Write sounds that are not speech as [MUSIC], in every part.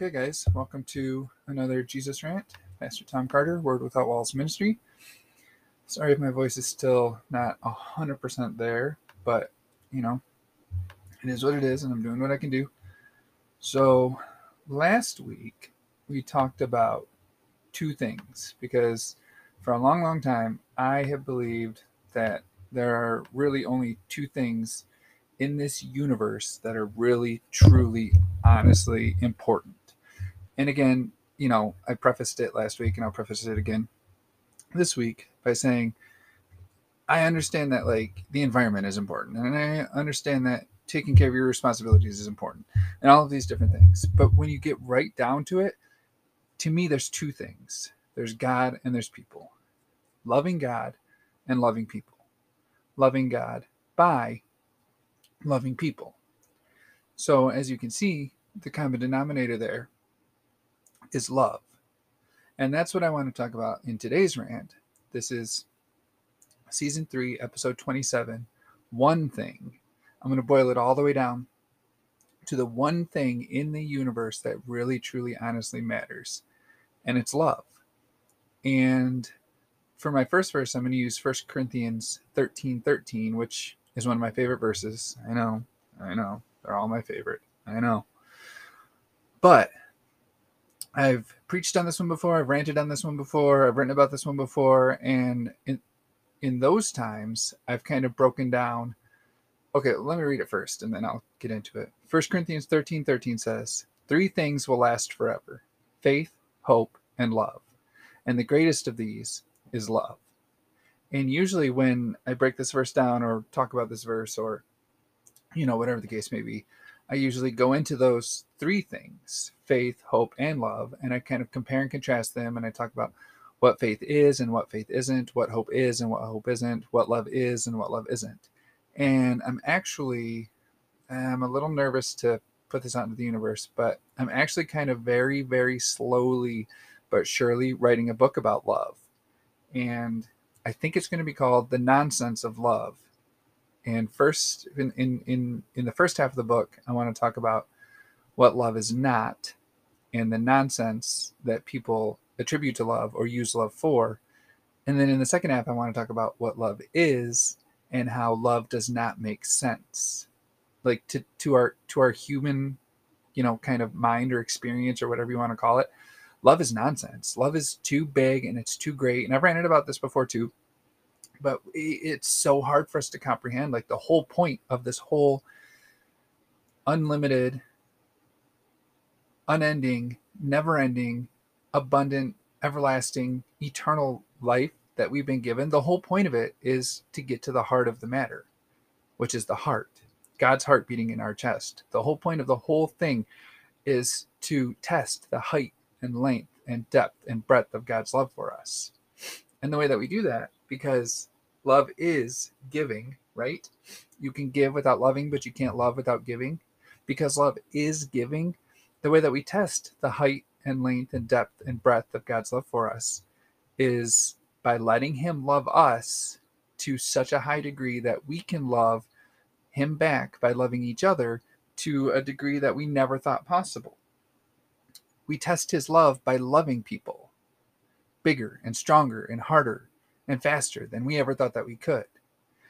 Okay, guys, welcome to another Jesus rant. Pastor Tom Carter, Word Without Walls Ministry. Sorry if my voice is still not 100% there, but you know, it is what it is, and I'm doing what I can do. So, last week we talked about two things because for a long, long time I have believed that there are really only two things in this universe that are really, truly, honestly important. And again, you know, I prefaced it last week and I'll preface it again this week by saying I understand that like the environment is important and I understand that taking care of your responsibilities is important and all of these different things. But when you get right down to it, to me, there's two things there's God and there's people. Loving God and loving people. Loving God by loving people. So, as you can see, the common denominator there is love. And that's what I want to talk about in today's rant. This is season three, episode 27. One thing. I'm going to boil it all the way down to the one thing in the universe that really, truly, honestly matters, and it's love. And for my first verse, I'm going to use 1 Corinthians 13 13, which is one of my favorite verses. I know, I know, they're all my favorite. I know. But I've preached on this one before. I've ranted on this one before. I've written about this one before, and in in those times, I've kind of broken down. Okay, let me read it first, and then I'll get into it. First Corinthians 13, 13 says, Three things will last forever faith, hope, and love. And the greatest of these is love. And usually, when I break this verse down or talk about this verse, or you know, whatever the case may be, I usually go into those three things faith, hope, and love. And I kind of compare and contrast them. And I talk about what faith is and what faith isn't, what hope is and what hope isn't, what love is and what love isn't. And I'm actually, I'm a little nervous to put this out into the universe, but I'm actually kind of very, very slowly but surely writing a book about love. And I think it's going to be called The Nonsense of Love and first, in, in, in, in the first half of the book, I want to talk about what love is not and the nonsense that people attribute to love or use love for. And then in the second half, I want to talk about what love is and how love does not make sense. Like to, to our to our human, you know, kind of mind or experience or whatever you want to call it, love is nonsense. Love is too big and it's too great. And I've ranted about this before too but it's so hard for us to comprehend like the whole point of this whole unlimited unending never ending abundant everlasting eternal life that we've been given. The whole point of it is to get to the heart of the matter which is the heart god's heart beating in our chest. The whole point of the whole thing is to test the height and length and depth and breadth of god's love for us and the way that we do that because love is giving, right? You can give without loving, but you can't love without giving. Because love is giving, the way that we test the height and length and depth and breadth of God's love for us is by letting Him love us to such a high degree that we can love Him back by loving each other to a degree that we never thought possible. We test His love by loving people bigger and stronger and harder and faster than we ever thought that we could.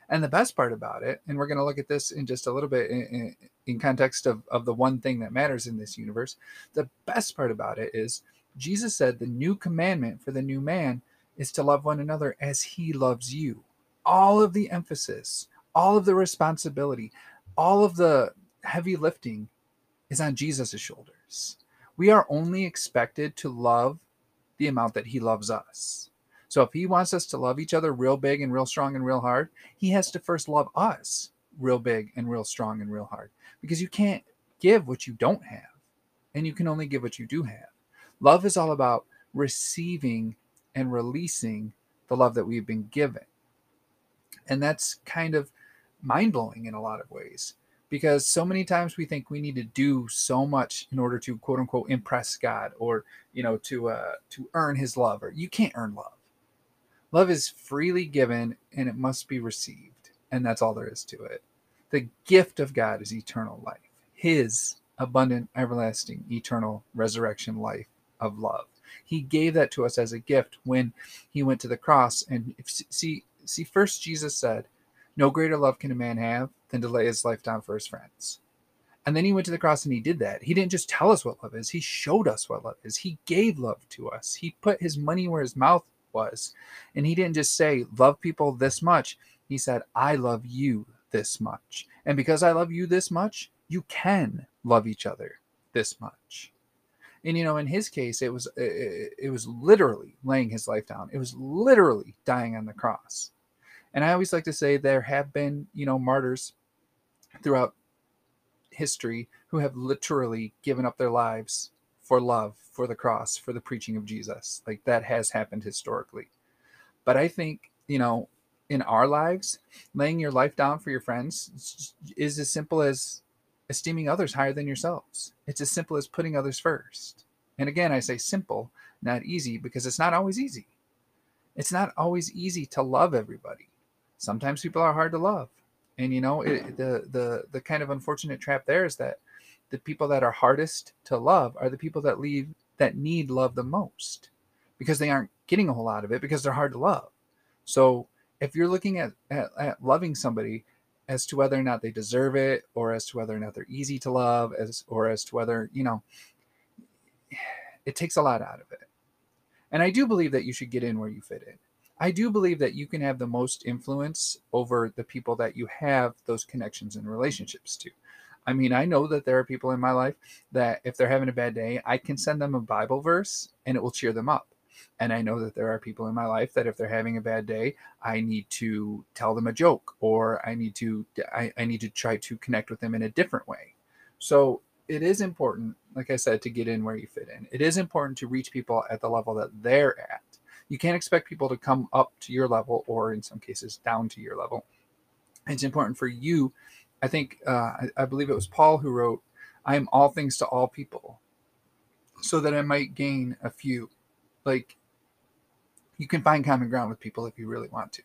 And the best part about it, and we're going to look at this in just a little bit in, in, in, context of, of the one thing that matters in this universe, the best part about it is Jesus said the new commandment for the new man is to love one another as he loves you. All of the emphasis, all of the responsibility, all of the heavy lifting is on Jesus' shoulders. We are only expected to love the amount that he loves us. So if he wants us to love each other real big and real strong and real hard, he has to first love us real big and real strong and real hard because you can't give what you don't have and you can only give what you do have. Love is all about receiving and releasing the love that we've been given. And that's kind of mind blowing in a lot of ways because so many times we think we need to do so much in order to quote unquote impress God or you know to uh to earn his love or you can't earn love Love is freely given and it must be received. And that's all there is to it. The gift of God is eternal life, His abundant, everlasting, eternal resurrection life of love. He gave that to us as a gift when he went to the cross. And if, see, see, first Jesus said, "No greater love can a man have than to lay his life down for his friends." And then he went to the cross and he did that. He didn't just tell us what love is; he showed us what love is. He gave love to us. He put his money where his mouth was, and he didn't just say, "Love people this much." He said, "I love you this much," and because I love you this much, you can love each other this much and you know in his case it was it, it, was literally laying his life down it was literally dying on the cross and i always like to say there have been you know martyrs throughout history who have literally given up their lives for love for the cross for the preaching of jesus like that has happened historically but i think you know in our lives laying your life down for your friends is as simple as esteeming others higher than yourselves. It's as simple as putting others first. And again, I say simple, not easy, because it's not always easy. It's not always easy to love everybody. Sometimes people are hard to love. And you know, it, the the the kind of unfortunate trap there is that the people that are hardest to love are the people that leave that need love the most because they aren't getting a whole lot of it because they're hard to love. So if you're looking at, at, at loving somebody as to whether or not they deserve it or as to whether or not they're easy to love as or as to whether you know it takes a lot out of it and i do believe that you should get in where you fit in i do believe that you can have the most influence over the people that you have those connections and relationships to i mean i know that there are people in my life that if they're having a bad day i can send them a bible verse and it will cheer them up and I know that there are people in my life that if they're having a bad day, I need to tell them a joke or I need to I, I need to try to connect with them in a different way. So it is important, like I said, to get in where you fit in. It is important to reach people at the level that they're at. You can't expect people to come up to your level or in some cases down to your level. It's important for you. I think uh, I, I believe it was Paul who wrote, "I am all things to all people, so that I might gain a few." Like you can find common ground with people if you really want to.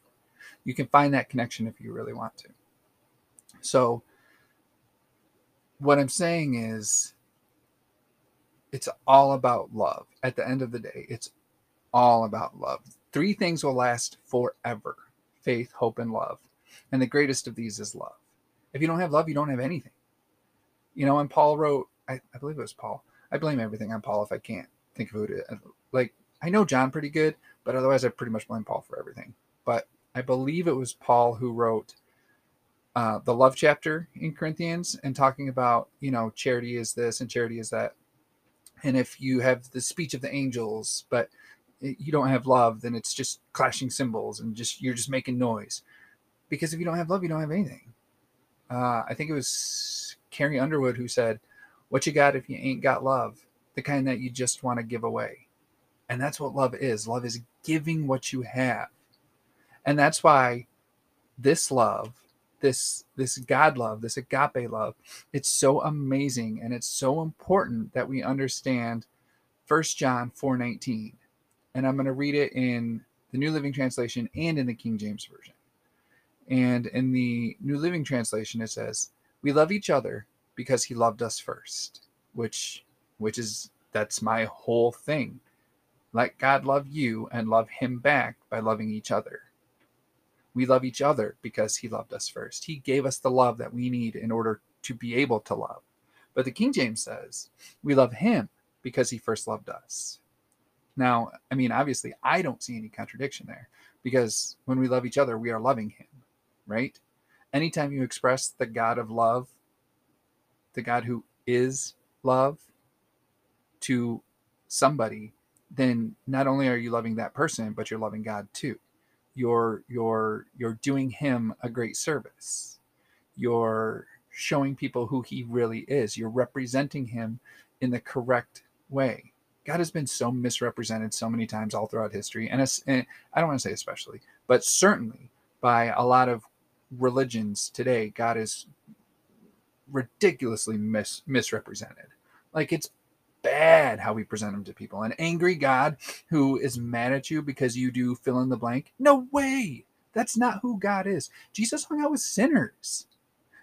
You can find that connection if you really want to. So, what I'm saying is, it's all about love. At the end of the day, it's all about love. Three things will last forever faith, hope, and love. And the greatest of these is love. If you don't have love, you don't have anything. You know, and Paul wrote, I, I believe it was Paul. I blame everything on Paul if I can't think of who is. Like, I know John pretty good, but otherwise I pretty much blame Paul for everything. But I believe it was Paul who wrote uh, the love chapter in Corinthians and talking about, you know, charity is this and charity is that. And if you have the speech of the angels, but you don't have love, then it's just clashing cymbals and just you're just making noise. Because if you don't have love, you don't have anything. Uh, I think it was Carrie Underwood who said, "What you got if you ain't got love? The kind that you just want to give away." And that's what love is. Love is giving what you have. And that's why this love, this this God love, this agape love, it's so amazing and it's so important that we understand 1 John 4:19. And I'm going to read it in the New Living Translation and in the King James version. And in the New Living Translation it says, "We love each other because he loved us first," which which is that's my whole thing. Let God love you and love him back by loving each other. We love each other because he loved us first. He gave us the love that we need in order to be able to love. But the King James says, we love him because he first loved us. Now, I mean, obviously, I don't see any contradiction there because when we love each other, we are loving him, right? Anytime you express the God of love, the God who is love, to somebody, then not only are you loving that person, but you're loving God too. You're you're you're doing him a great service. You're showing people who he really is. You're representing him in the correct way. God has been so misrepresented so many times all throughout history, and, and eh, I don't want to say especially, but certainly by a lot of religions today, God is ridiculously mis- misrepresented. Like it's bad how we present him to people. An angry God who is mad at you because you do fill in the blank. No way. That's not who God is. Jesus hung out with sinners.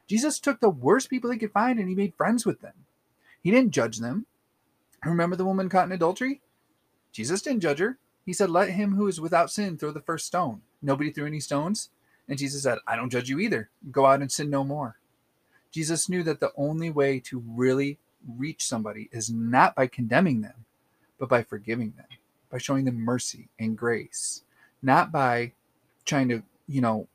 Jesus took the worst people he could find and he made friends with them. He didn't judge them. Remember the woman caught in adultery? Jesus didn't judge her. He said, Let him who is without sin throw the first stone. Nobody threw any stones. And Jesus said, I don't judge you either. Go out and sin no more. Jesus knew that the only way to really reach somebody is not by condemning them, but by forgiving them, by showing them mercy and grace, not by trying to, you know,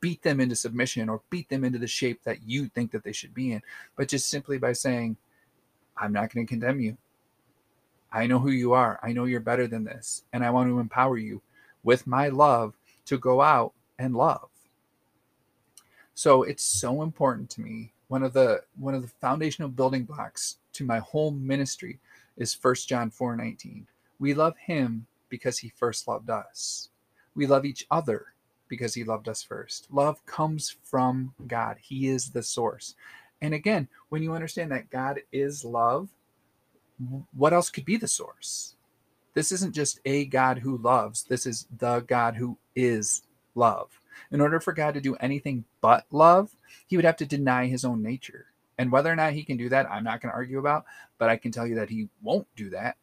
beat them into submission or beat them into the shape that you think that they should be in, but just simply by saying, I'm not going to condemn you. I know who you are. I know you're better than this. And I want to empower you with my love to go out and love. So it's so important to me. One of the one of the foundational building blocks to my whole ministry is 1 John 4:19. We love him because he first loved us. We love each other because he loved us first. Love comes from God. He is the source. And again, when you understand that God is love, what else could be the source? This isn't just a God who loves, this is the God who is love. In order for God to do anything but love, he would have to deny his own nature. And whether or not he can do that, I'm not going to argue about, but I can tell you that he won't do that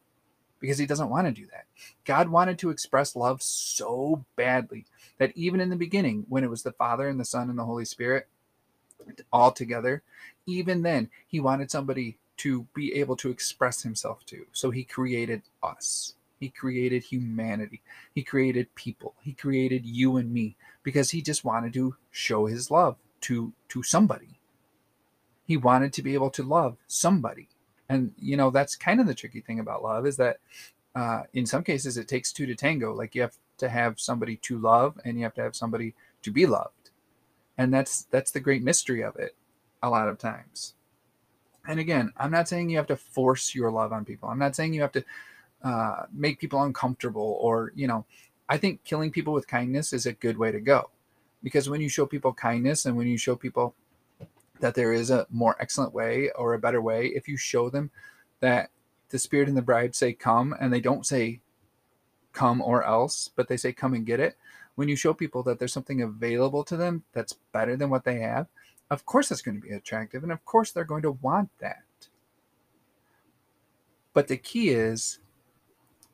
because he doesn't want to do that. God wanted to express love so badly that even in the beginning, when it was the Father and the Son and the Holy Spirit all together, even then, he wanted somebody to be able to express himself to. So he created us. He created humanity. He created people. He created you and me because he just wanted to show his love to to somebody. He wanted to be able to love somebody. And you know, that's kind of the tricky thing about love is that uh, in some cases it takes two to tango. Like you have to have somebody to love and you have to have somebody to be loved. And that's that's the great mystery of it a lot of times and again, I'm not saying you have to force your love on people. I'm not saying you have to uh, make people uncomfortable or, you know, I think killing people with kindness is a good way to go because when you show people kindness and when you show people that there is a more excellent way or a better way, if you show them that the spirit and the bride say come and they don't say come or else, but they say come and get it, when you show people that there's something available to them that's better than what they have, of course, it's going to be attractive, and of course, they're going to want that. But the key is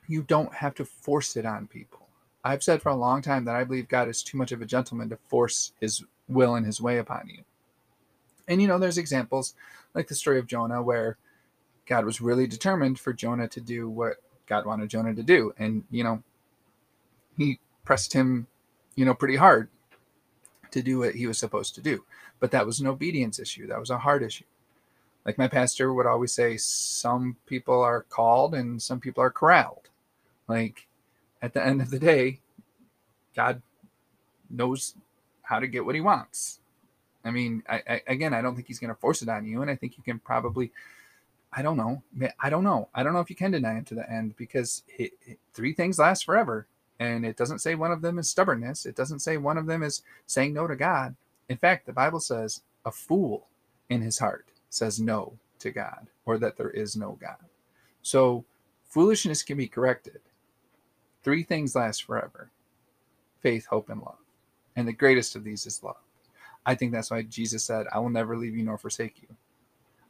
you don't have to force it on people. I've said for a long time that I believe God is too much of a gentleman to force his will and his way upon you. And you know, there's examples like the story of Jonah where God was really determined for Jonah to do what God wanted Jonah to do. And, you know, he pressed him, you know, pretty hard to do what he was supposed to do. But that was an obedience issue. That was a heart issue. Like my pastor would always say, some people are called and some people are corralled. Like at the end of the day, God knows how to get what he wants. I mean, I, I, again, I don't think he's going to force it on you. And I think you can probably, I don't know. I don't know. I don't know if you can deny him to the end because it, it, three things last forever. And it doesn't say one of them is stubbornness. It doesn't say one of them is saying no to God. In fact, the Bible says a fool in his heart says no to God or that there is no God. So foolishness can be corrected. Three things last forever faith, hope, and love. And the greatest of these is love. I think that's why Jesus said, I will never leave you nor forsake you.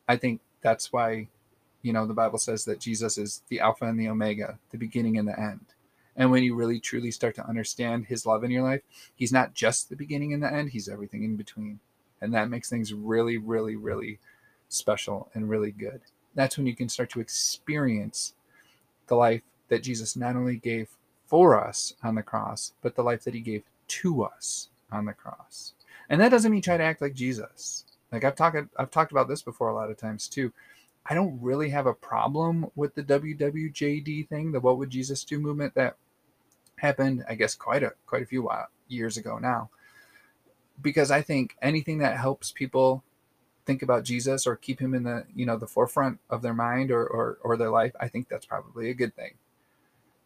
I think that's why, you know, the Bible says that Jesus is the Alpha and the Omega, the beginning and the end. And when you really truly start to understand his love in your life, he's not just the beginning and the end, he's everything in between. And that makes things really, really, really special and really good. That's when you can start to experience the life that Jesus not only gave for us on the cross, but the life that he gave to us on the cross. And that doesn't mean try to act like Jesus. Like I've talked I've talked about this before a lot of times too. I don't really have a problem with the WWJD thing, the what would Jesus do movement that happened, I guess, quite a quite a few years ago now. Because I think anything that helps people think about Jesus or keep him in the you know the forefront of their mind or or, or their life, I think that's probably a good thing.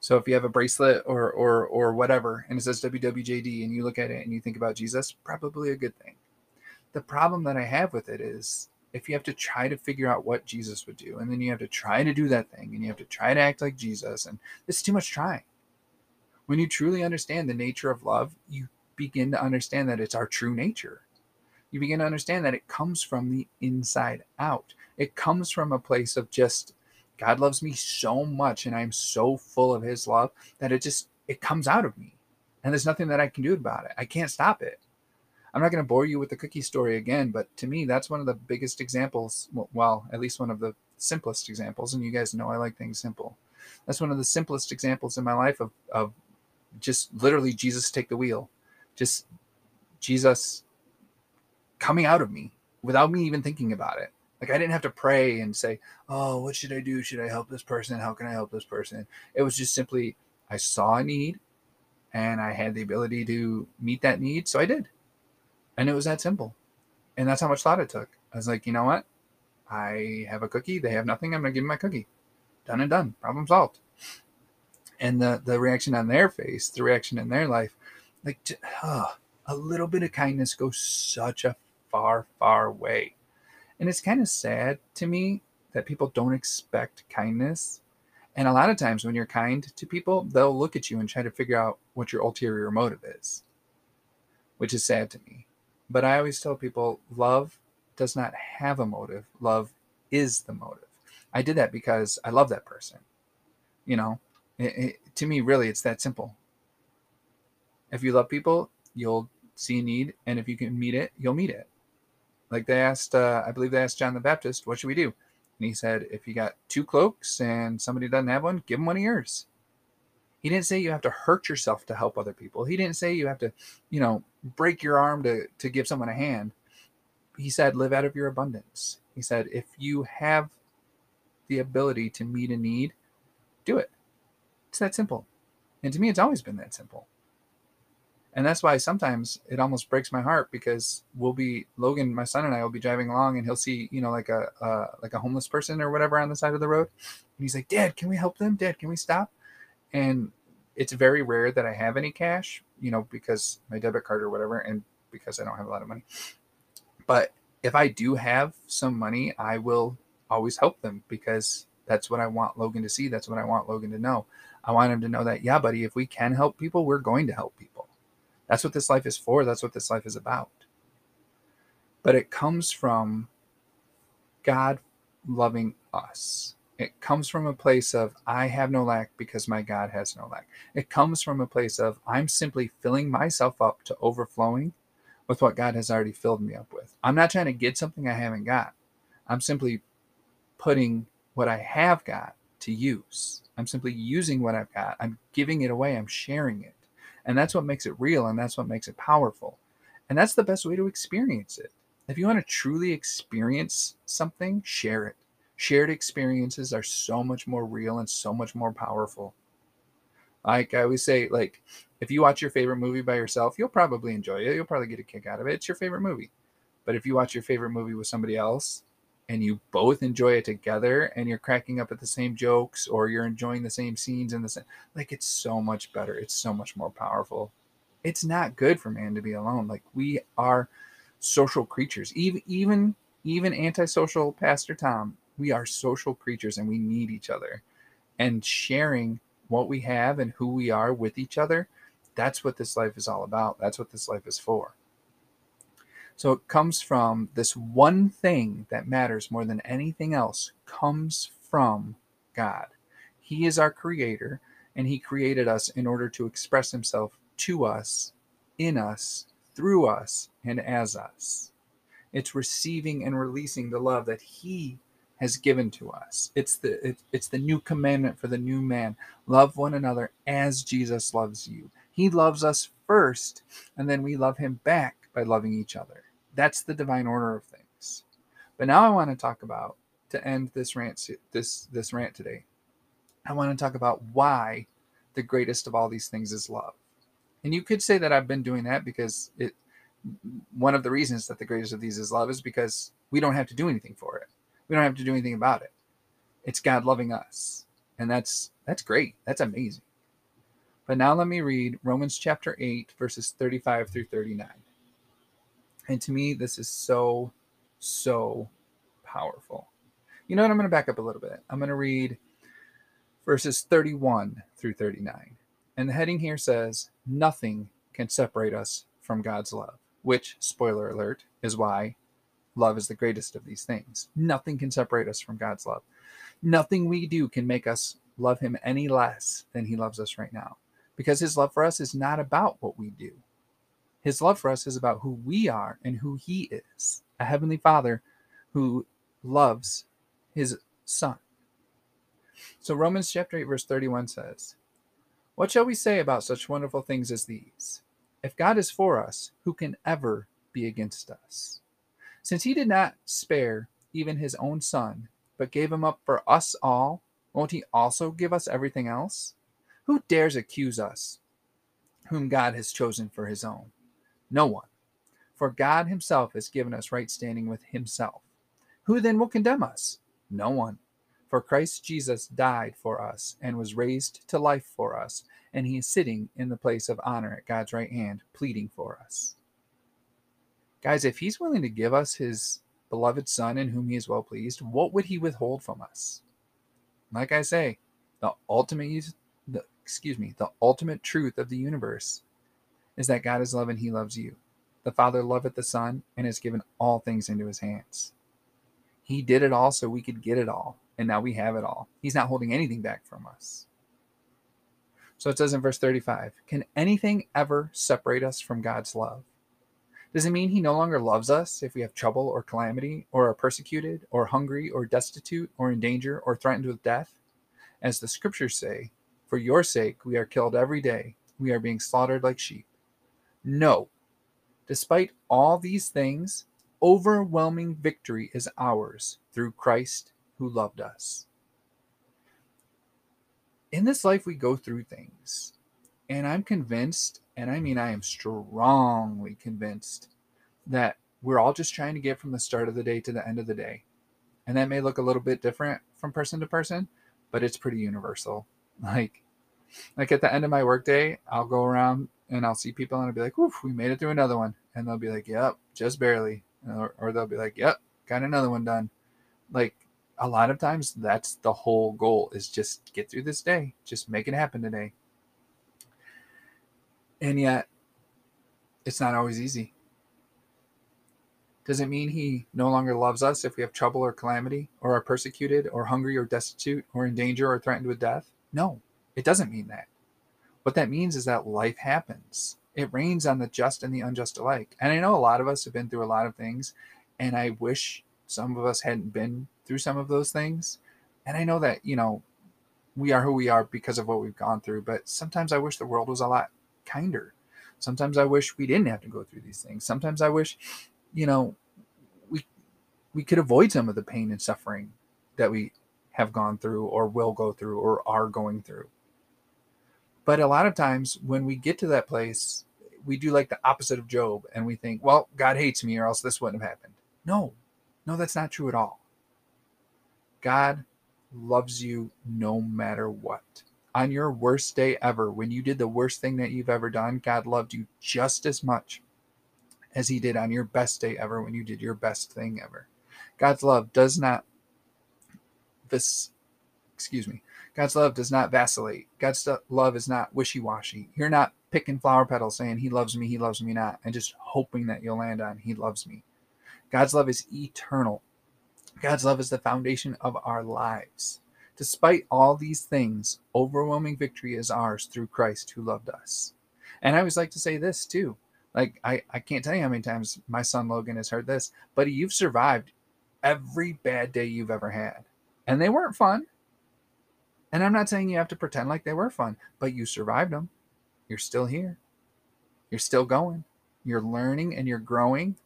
So if you have a bracelet or or or whatever and it says WWJD and you look at it and you think about Jesus, probably a good thing. The problem that I have with it is if you have to try to figure out what Jesus would do, and then you have to try to do that thing, and you have to try to act like Jesus, and it's too much trying. When you truly understand the nature of love, you begin to understand that it's our true nature. You begin to understand that it comes from the inside out. It comes from a place of just God loves me so much and I'm so full of his love that it just it comes out of me. And there's nothing that I can do about it. I can't stop it. I'm not going to bore you with the cookie story again, but to me, that's one of the biggest examples. Well, at least one of the simplest examples. And you guys know I like things simple. That's one of the simplest examples in my life of, of just literally Jesus take the wheel. Just Jesus coming out of me without me even thinking about it. Like I didn't have to pray and say, "Oh, what should I do? Should I help this person? How can I help this person?" It was just simply I saw a need and I had the ability to meet that need, so I did. And it was that simple. And that's how much thought it took. I was like, you know what? I have a cookie. They have nothing. I'm going to give them my cookie. Done and done. Problem solved. And the, the reaction on their face, the reaction in their life, like to, oh, a little bit of kindness goes such a far, far way. And it's kind of sad to me that people don't expect kindness. And a lot of times when you're kind to people, they'll look at you and try to figure out what your ulterior motive is, which is sad to me. But I always tell people love does not have a motive, love is the motive. I did that because I love that person. You know, it, it, to me, really, it's that simple. If you love people, you'll see a need, and if you can meet it, you'll meet it. Like they asked, uh, I believe they asked John the Baptist, what should we do? And he said, if you got two cloaks and somebody doesn't have one, give them one of yours. He didn't say you have to hurt yourself to help other people. He didn't say you have to, you know, break your arm to, to give someone a hand. He said, live out of your abundance. He said, if you have the ability to meet a need, do it. It's that simple. And to me, it's always been that simple. And that's why sometimes it almost breaks my heart because we'll be Logan, my son and I will be driving along and he'll see, you know, like a uh, like a homeless person or whatever on the side of the road. And he's like, Dad, can we help them? Dad, can we stop? and it's very rare that I have any cash, you know, because my debit card or whatever, and because I don't have a lot of money. But if I do have some money, I will always help them because that's what I want Logan to see. That's what I want Logan to know. I want him to know that, yeah, buddy, if we can help people, we're going to help people. That's what this life is for. That's what this life is about. But it comes from God loving us. It comes from a place of, I have no lack because my God has no lack. It comes from a place of, I'm simply filling myself up to overflowing with what God has already filled me up with. I'm not trying to get something I haven't got. I'm simply putting what I have got to use. I'm simply using what I've got. I'm giving it away. I'm sharing it. And that's what makes it real and that's what makes it powerful. And that's the best way to experience it. If you want to truly experience something, share it shared experiences are so much more real and so much more powerful. Like I always say, like if you watch your favorite movie by yourself, you'll probably enjoy it. You'll probably get a kick out of it. It's your favorite movie. But if you watch your favorite movie with somebody else and you both enjoy it together and you're cracking up at the same jokes or you're enjoying the same scenes and the same like it's so much better. It's so much more powerful. It's not good for man to be alone. Like we are social creatures. Even even even antisocial Pastor Tom we are social creatures and we need each other. And sharing what we have and who we are with each other, that's what this life is all about. That's what this life is for. So it comes from this one thing that matters more than anything else comes from God. He is our creator and he created us in order to express himself to us, in us, through us, and as us. It's receiving and releasing the love that he has given to us. It's the it, it's the new commandment for the new man. Love one another as Jesus loves you. He loves us first, and then we love him back by loving each other. That's the divine order of things. But now I want to talk about to end this rant this this rant today. I want to talk about why the greatest of all these things is love. And you could say that I've been doing that because it one of the reasons that the greatest of these is love is because we don't have to do anything for it. We don't have to do anything about it. It's God loving us. And that's that's great. That's amazing. But now let me read Romans chapter 8 verses 35 through 39. And to me this is so so powerful. You know what? I'm going to back up a little bit. I'm going to read verses 31 through 39. And the heading here says, Nothing can separate us from God's love, which, spoiler alert, is why love is the greatest of these things. Nothing can separate us from God's love. Nothing we do can make us love him any less than he loves us right now. Because his love for us is not about what we do. His love for us is about who we are and who he is a heavenly father who loves his son. So Romans chapter 8 verse 31 says, "What shall we say about such wonderful things as these? If God is for us, who can ever be against us? Since he did not spare even his own son, but gave him up for us all, won't he also give us everything else? Who dares accuse us, whom God has chosen for his own? No one. For God himself has given us right standing with himself. Who then will condemn us? No one. For Christ Jesus died for us and was raised to life for us, and he is sitting in the place of honor at God's right hand, pleading for us. Guys, if he's willing to give us his beloved Son in whom he is well pleased, what would he withhold from us? Like I say, the ultimate the excuse me, the ultimate truth of the universe is that God is love and he loves you. The Father loveth the Son and has given all things into his hands. He did it all so we could get it all and now we have it all. He's not holding anything back from us. So it says in verse 35 Can anything ever separate us from God's love? Does it mean he no longer loves us if we have trouble or calamity, or are persecuted, or hungry, or destitute, or in danger, or threatened with death? As the scriptures say, For your sake we are killed every day, we are being slaughtered like sheep. No. Despite all these things, overwhelming victory is ours through Christ who loved us. In this life, we go through things. And I'm convinced, and I mean, I am strongly convinced that we're all just trying to get from the start of the day to the end of the day. And that may look a little bit different from person to person, but it's pretty universal. [LAUGHS] Like, like at the end of my workday, I'll go around and I'll see people and I'll be like, "Oof, we made it through another one," and they'll be like, "Yep, just barely," or, or they'll be like, "Yep, got another one done." Like a lot of times that's the whole goal is just get through this day. Just make it happen today. And yet it's not always easy. Does it mean he no longer loves us if we have trouble or calamity or are persecuted or hungry or destitute or in danger or threatened with death? No it doesn't mean that what that means is that life happens it rains on the just and the unjust alike and i know a lot of us have been through a lot of things and i wish some of us hadn't been through some of those things. And I know that, you know, we are who we are because of what we've gone through, but sometimes I wish the world was a lot kinder. Sometimes I wish we didn't have to go through these things. Sometimes I wish, you know, we we could avoid some of the pain and suffering that we have gone through or will go through or are going through. But a lot of times when we get to that place, we do like the opposite of Job and we think, well, God hates me or else this wouldn't have happened. No, no, that's not true at all. God loves you no matter what. On your worst day ever, when you did the worst thing that you've ever done, God loved you just as much as he did on your best day ever when you did your best thing ever. God's love does not this excuse me. God's love does not vacillate. God's love is not wishy-washy. You're not picking flower petals saying he loves me, he loves me not, and just hoping that you'll land on he loves me. God's love is eternal. God's love is the foundation of our lives. Despite all these things, overwhelming victory is ours through Christ who loved us. And I always like to say this too. Like, I, I can't tell you how many times my son Logan has heard this, but you've survived every bad day you've ever had. And they weren't fun. And I'm not saying you have to pretend like they were fun, but you survived them. You're still here. You're still going. You're learning and you're growing.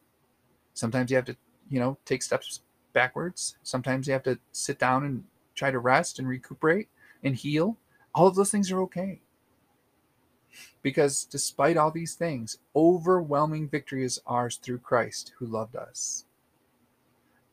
Sometimes you have to, you know, take steps backwards. Sometimes you have to sit down and try to rest and recuperate and heal. All of those things are okay. Because despite all these things, overwhelming victory is ours through Christ who loved us.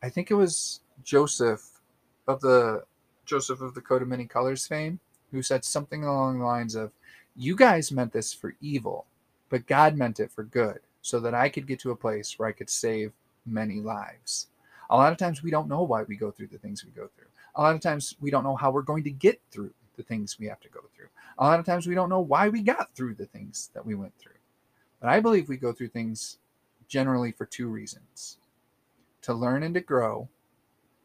I think it was Joseph of the Joseph of the Coat of Many Colors fame who said something along the lines of, You guys meant this for evil, but God meant it for good, so that I could get to a place where I could save many lives. A lot of times we don't know why we go through the things we go through. A lot of times we don't know how we're going to get through the things we have to go through. A lot of times we don't know why we got through the things that we went through. But I believe we go through things generally for two reasons to learn and to grow,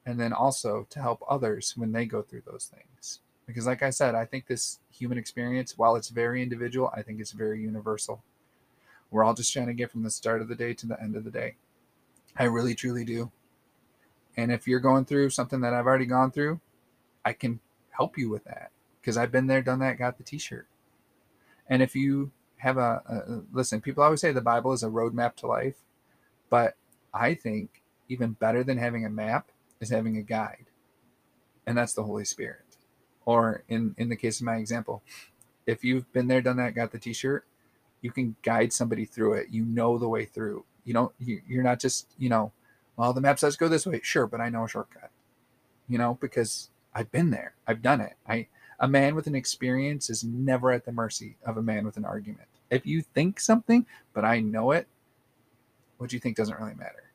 and then also to help others when they go through those things. Because, like I said, I think this human experience, while it's very individual, I think it's very universal. We're all just trying to get from the start of the day to the end of the day. I really, truly do. And if you're going through something that I've already gone through, I can help you with that because I've been there, done that, got the t shirt. And if you have a, a, listen, people always say the Bible is a roadmap to life, but I think even better than having a map is having a guide, and that's the Holy Spirit. Or in in the case of my example, if you've been there, done that, got the T-shirt, you can guide somebody through it. You know the way through. You don't. You, you're not just you know. Well, the map says go this way. Sure, but I know a shortcut. You know because I've been there. I've done it. I a man with an experience is never at the mercy of a man with an argument. If you think something, but I know it, what you think doesn't really matter.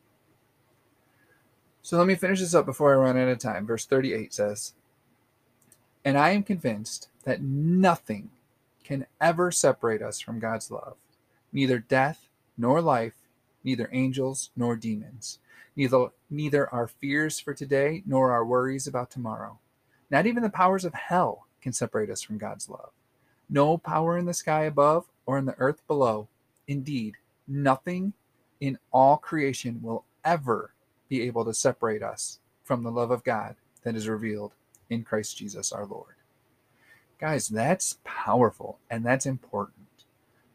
So let me finish this up before I run out of time. Verse 38 says, And I am convinced that nothing can ever separate us from God's love, neither death nor life, neither angels nor demons, neither, neither our fears for today nor our worries about tomorrow. Not even the powers of hell can separate us from God's love. No power in the sky above or in the earth below. Indeed, nothing in all creation will ever be able to separate us from the love of God that is revealed in Christ Jesus our Lord. Guys, that's powerful and that's important.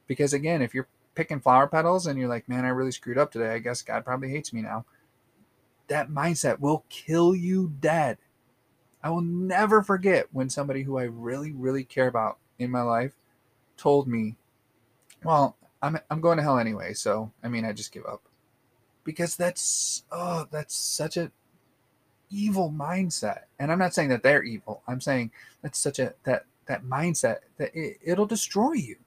Because again, if you're picking flower petals and you're like, man, I really screwed up today, I guess God probably hates me now, that mindset will kill you dead. I will never forget when somebody who I really, really care about in my life told me, Well, I'm, I'm going to hell anyway. So, I mean, I just give up. Because that's, oh, that's such a evil mindset. And I'm not saying that they're evil. I'm saying that's such a, that, that mindset that it, it'll destroy you.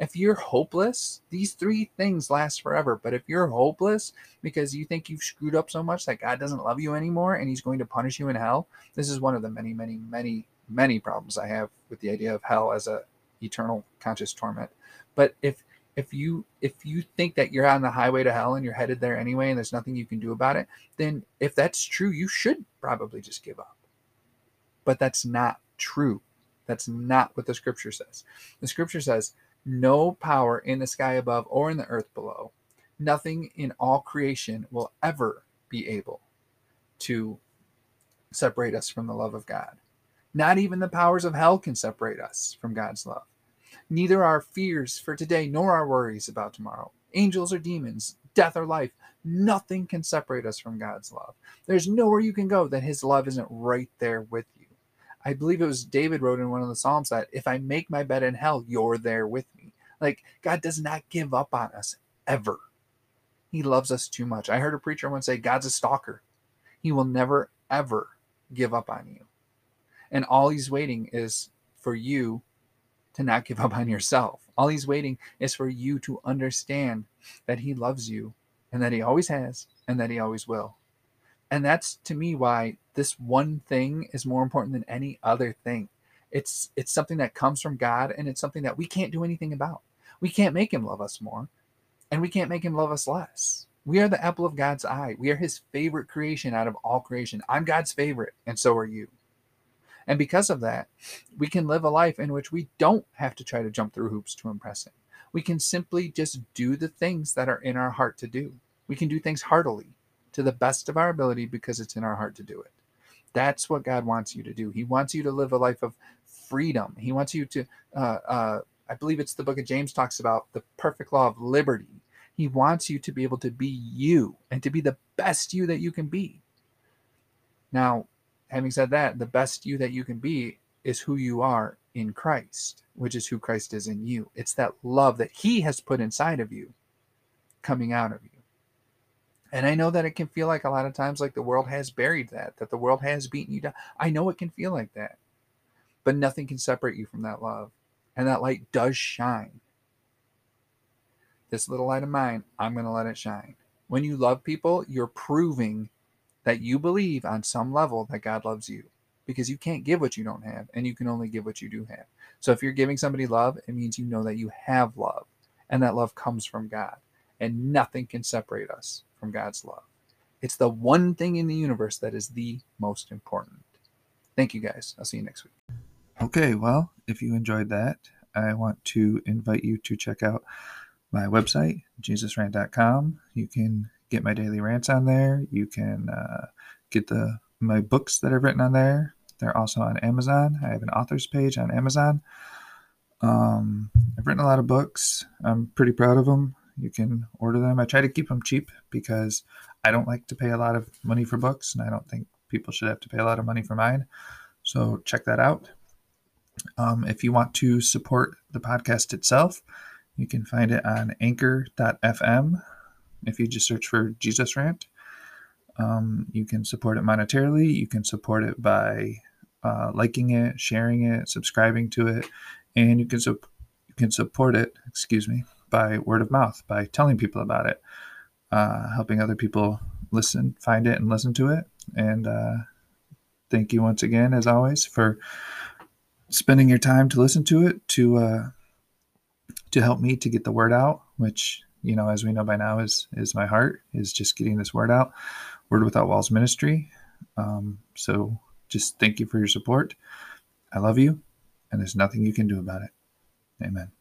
If you're hopeless, these three things last forever. But if you're hopeless because you think you've screwed up so much that God doesn't love you anymore and he's going to punish you in hell, this is one of the many, many, many, many problems I have with the idea of hell as a eternal conscious torment. But if if you if you think that you're on the highway to hell and you're headed there anyway and there's nothing you can do about it, then if that's true, you should probably just give up. But that's not true. That's not what the scripture says. The scripture says no power in the sky above or in the earth below. Nothing in all creation will ever be able to separate us from the love of God. Not even the powers of hell can separate us from God's love. Neither our fears for today nor our worries about tomorrow, angels or demons, death or life, nothing can separate us from God's love. There's nowhere you can go that His love isn't right there with you. I believe it was David wrote in one of the Psalms that if I make my bed in hell, you're there with me. Like God does not give up on us ever. He loves us too much. I heard a preacher once say, God's a stalker. He will never, ever give up on you. And all he's waiting is for you to not give up on yourself. All he's waiting is for you to understand that he loves you and that he always has and that he always will. And that's to me why this one thing is more important than any other thing. It's it's something that comes from God and it's something that we can't do anything about. We can't make him love us more and we can't make him love us less. We are the apple of God's eye. We are his favorite creation out of all creation. I'm God's favorite and so are you. And because of that, we can live a life in which we don't have to try to jump through hoops to impress him. We can simply just do the things that are in our heart to do. We can do things heartily to the best of our ability because it's in our heart to do it. That's what God wants you to do. He wants you to live a life of freedom. He wants you to, uh, uh, I believe it's the book of James talks about the perfect law of liberty. He wants you to be able to be you and to be the best you that you can be. Now, having said that, the best you that you can be is who you are in Christ, which is who Christ is in you. It's that love that He has put inside of you coming out of you. And I know that it can feel like a lot of times like the world has buried that, that the world has beaten you down. I know it can feel like that. But nothing can separate you from that love. And that light does shine. This little light of mine, I'm going to let it shine. When you love people, you're proving that you believe on some level that God loves you because you can't give what you don't have and you can only give what you do have. So if you're giving somebody love, it means you know that you have love and that love comes from God and nothing can separate us from God's love. It's the one thing in the universe that is the most important. Thank you guys. I'll see you next week. Okay, well, if you enjoyed that, I want to invite you to check out my website, jesusrant.com. You can get my daily rants on there. You can uh, get the my books that I've written on there. They're also on Amazon. I have an author's page on Amazon. Um, I've written a lot of books. I'm pretty proud of them. You can order them. I try to keep them cheap because I don't like to pay a lot of money for books, and I don't think people should have to pay a lot of money for mine. So check that out. Um, if you want to support the podcast itself, you can find it on anchor.fm. If you just search for Jesus Rant, um, you can support it monetarily. You can support it by uh, liking it, sharing it, subscribing to it, and you can su- you can support it. Excuse me, by word of mouth, by telling people about it, uh, helping other people listen, find it, and listen to it. And uh, thank you once again, as always, for spending your time to listen to it to uh, to help me to get the word out, which you know, as we know by now, is is my heart is just getting this word out. Word Without Walls Ministry. Um, so just thank you for your support. I love you, and there's nothing you can do about it. Amen.